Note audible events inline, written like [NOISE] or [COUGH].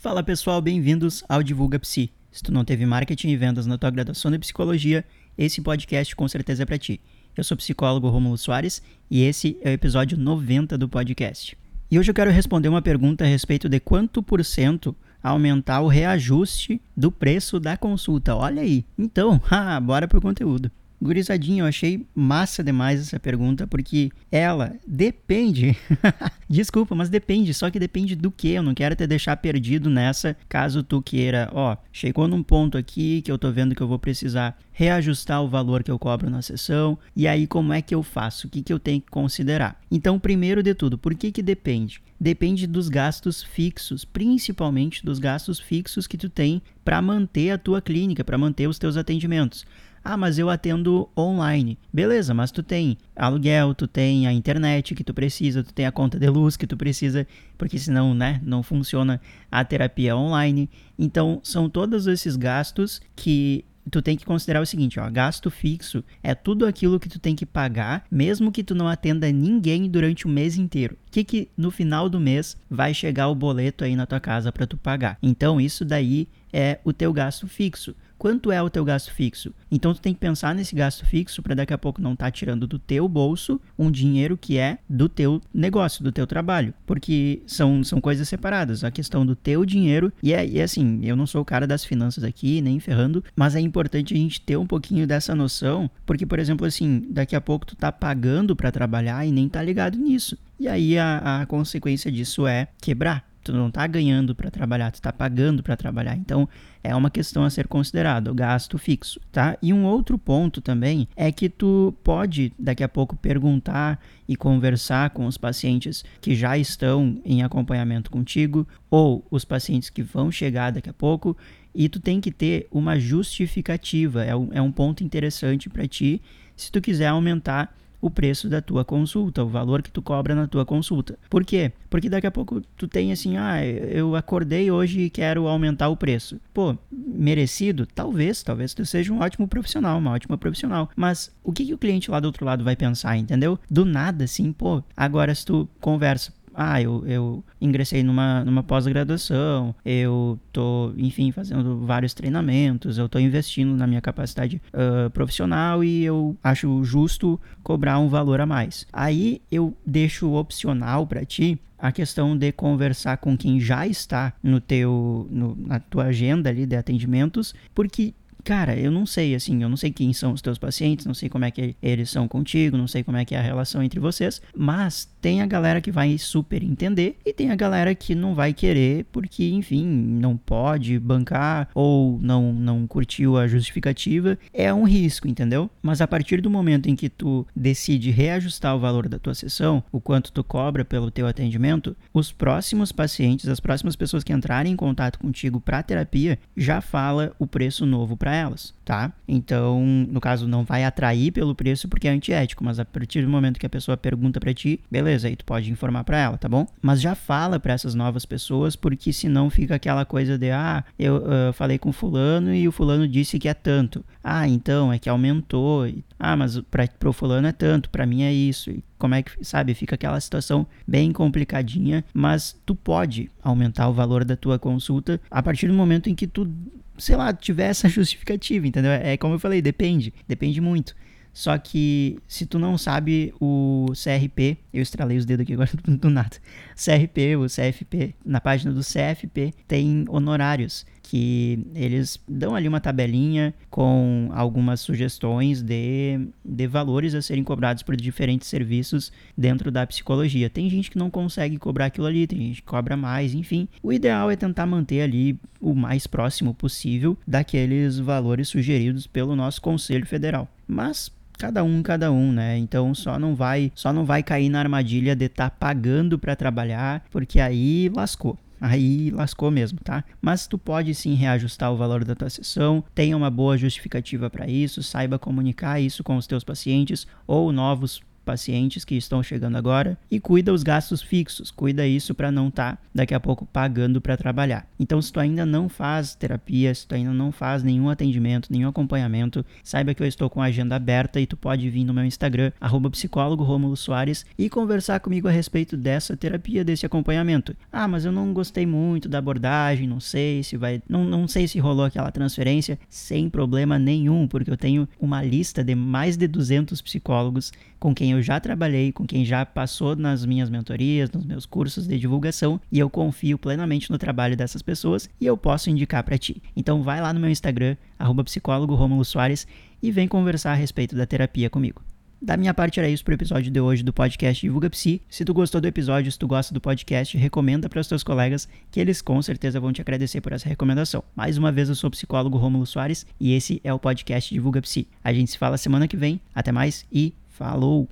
Fala pessoal, bem-vindos ao Divulga Psi. Se tu não teve marketing e vendas na tua graduação de psicologia, esse podcast com certeza é para ti. Eu sou o psicólogo Romulo Soares e esse é o episódio 90 do podcast. E hoje eu quero responder uma pergunta a respeito de quanto por cento aumentar o reajuste do preço da consulta. Olha aí. Então, [LAUGHS] bora pro conteúdo. Gurizadinho, eu achei massa demais essa pergunta, porque ela depende. [LAUGHS] Desculpa, mas depende. Só que depende do que. Eu não quero te deixar perdido nessa, caso tu queira. Ó, chegou num ponto aqui que eu tô vendo que eu vou precisar reajustar o valor que eu cobro na sessão. E aí, como é que eu faço? O que, que eu tenho que considerar? Então, primeiro de tudo, por que que depende? Depende dos gastos fixos, principalmente dos gastos fixos que tu tem para manter a tua clínica, para manter os teus atendimentos. Ah, mas eu atendo online. Beleza, mas tu tem aluguel, tu tem a internet que tu precisa, tu tem a conta de luz que tu precisa, porque senão, né, não funciona a terapia online. Então, são todos esses gastos que tu tem que considerar o seguinte, ó, gasto fixo é tudo aquilo que tu tem que pagar, mesmo que tu não atenda ninguém durante o mês inteiro. O que que no final do mês vai chegar o boleto aí na tua casa para tu pagar? Então, isso daí é o teu gasto fixo quanto é o teu gasto fixo. Então tu tem que pensar nesse gasto fixo para daqui a pouco não estar tá tirando do teu bolso um dinheiro que é do teu negócio, do teu trabalho, porque são, são coisas separadas. A questão do teu dinheiro e é, e é assim, eu não sou o cara das finanças aqui, nem ferrando, mas é importante a gente ter um pouquinho dessa noção, porque por exemplo assim, daqui a pouco tu tá pagando para trabalhar e nem tá ligado nisso. E aí a, a consequência disso é quebrar tu não está ganhando para trabalhar, tu está pagando para trabalhar. Então, é uma questão a ser considerada, o gasto fixo, tá? E um outro ponto também é que tu pode daqui a pouco perguntar e conversar com os pacientes que já estão em acompanhamento contigo ou os pacientes que vão chegar daqui a pouco e tu tem que ter uma justificativa. É um, é um ponto interessante para ti se tu quiser aumentar o preço da tua consulta, o valor que tu cobra na tua consulta. Por quê? Porque daqui a pouco tu tem assim, ah, eu acordei hoje e quero aumentar o preço. Pô, merecido? Talvez, talvez tu seja um ótimo profissional, uma ótima profissional. Mas o que, que o cliente lá do outro lado vai pensar, entendeu? Do nada, assim, pô, agora se tu conversa, ah, eu, eu ingressei numa, numa pós-graduação, eu tô, enfim, fazendo vários treinamentos, eu tô investindo na minha capacidade uh, profissional e eu acho justo cobrar um valor a mais. Aí eu deixo opcional para ti a questão de conversar com quem já está no teu no, na tua agenda ali de atendimentos, porque cara, eu não sei, assim, eu não sei quem são os teus pacientes, não sei como é que eles são contigo, não sei como é que é a relação entre vocês, mas tem a galera que vai super entender e tem a galera que não vai querer porque, enfim, não pode bancar ou não, não curtiu a justificativa. É um risco, entendeu? Mas a partir do momento em que tu decide reajustar o valor da tua sessão, o quanto tu cobra pelo teu atendimento, os próximos pacientes, as próximas pessoas que entrarem em contato contigo para terapia, já fala o preço novo para elas, tá? Então, no caso, não vai atrair pelo preço porque é antiético, mas a partir do momento que a pessoa pergunta para ti, beleza, aí tu pode informar para ela, tá bom? Mas já fala para essas novas pessoas, porque senão fica aquela coisa de, ah, eu uh, falei com fulano e o fulano disse que é tanto. Ah, então é que aumentou. Ah, mas para pro fulano é tanto, para mim é isso. E como é que, sabe, fica aquela situação bem complicadinha, mas tu pode aumentar o valor da tua consulta a partir do momento em que tu sei lá, tiver essa justificativa, entendeu? É como eu falei, depende, depende muito. Só que se tu não sabe o CRP, eu estralei os dedos aqui agora [LAUGHS] do nada. CRP, o CFP, na página do CFP tem honorários que eles dão ali uma tabelinha com algumas sugestões de, de valores a serem cobrados por diferentes serviços dentro da psicologia. Tem gente que não consegue cobrar aquilo ali, tem gente que cobra mais, enfim. O ideal é tentar manter ali o mais próximo possível daqueles valores sugeridos pelo nosso Conselho Federal. Mas cada um cada um, né? Então só não vai, só não vai cair na armadilha de estar tá pagando para trabalhar, porque aí lascou. Aí lascou mesmo, tá? Mas tu pode sim reajustar o valor da tua sessão, tenha uma boa justificativa para isso, saiba comunicar isso com os teus pacientes ou novos pacientes que estão chegando agora e cuida os gastos fixos, cuida isso para não estar tá, daqui a pouco pagando para trabalhar. Então, se tu ainda não faz terapia, se tu ainda não faz nenhum atendimento, nenhum acompanhamento, saiba que eu estou com a agenda aberta e tu pode vir no meu Instagram, psicólogo Romulo Soares, e conversar comigo a respeito dessa terapia, desse acompanhamento. Ah, mas eu não gostei muito da abordagem, não sei se vai. Não, não sei se rolou aquela transferência, sem problema nenhum, porque eu tenho uma lista de mais de 200 psicólogos com quem eu já trabalhei, com quem já passou nas minhas mentorias, nos meus cursos de divulgação, e eu confio plenamente no trabalho dessas pessoas e eu posso indicar para ti. Então vai lá no meu Instagram, Soares, e vem conversar a respeito da terapia comigo. Da minha parte era isso pro episódio de hoje do podcast Divulga Psi. Se tu gostou do episódio, se tu gosta do podcast, recomenda para os teus colegas que eles com certeza vão te agradecer por essa recomendação. Mais uma vez eu sou o psicólogo Rômulo Soares e esse é o podcast Divulga Psi. A gente se fala semana que vem. Até mais e falou.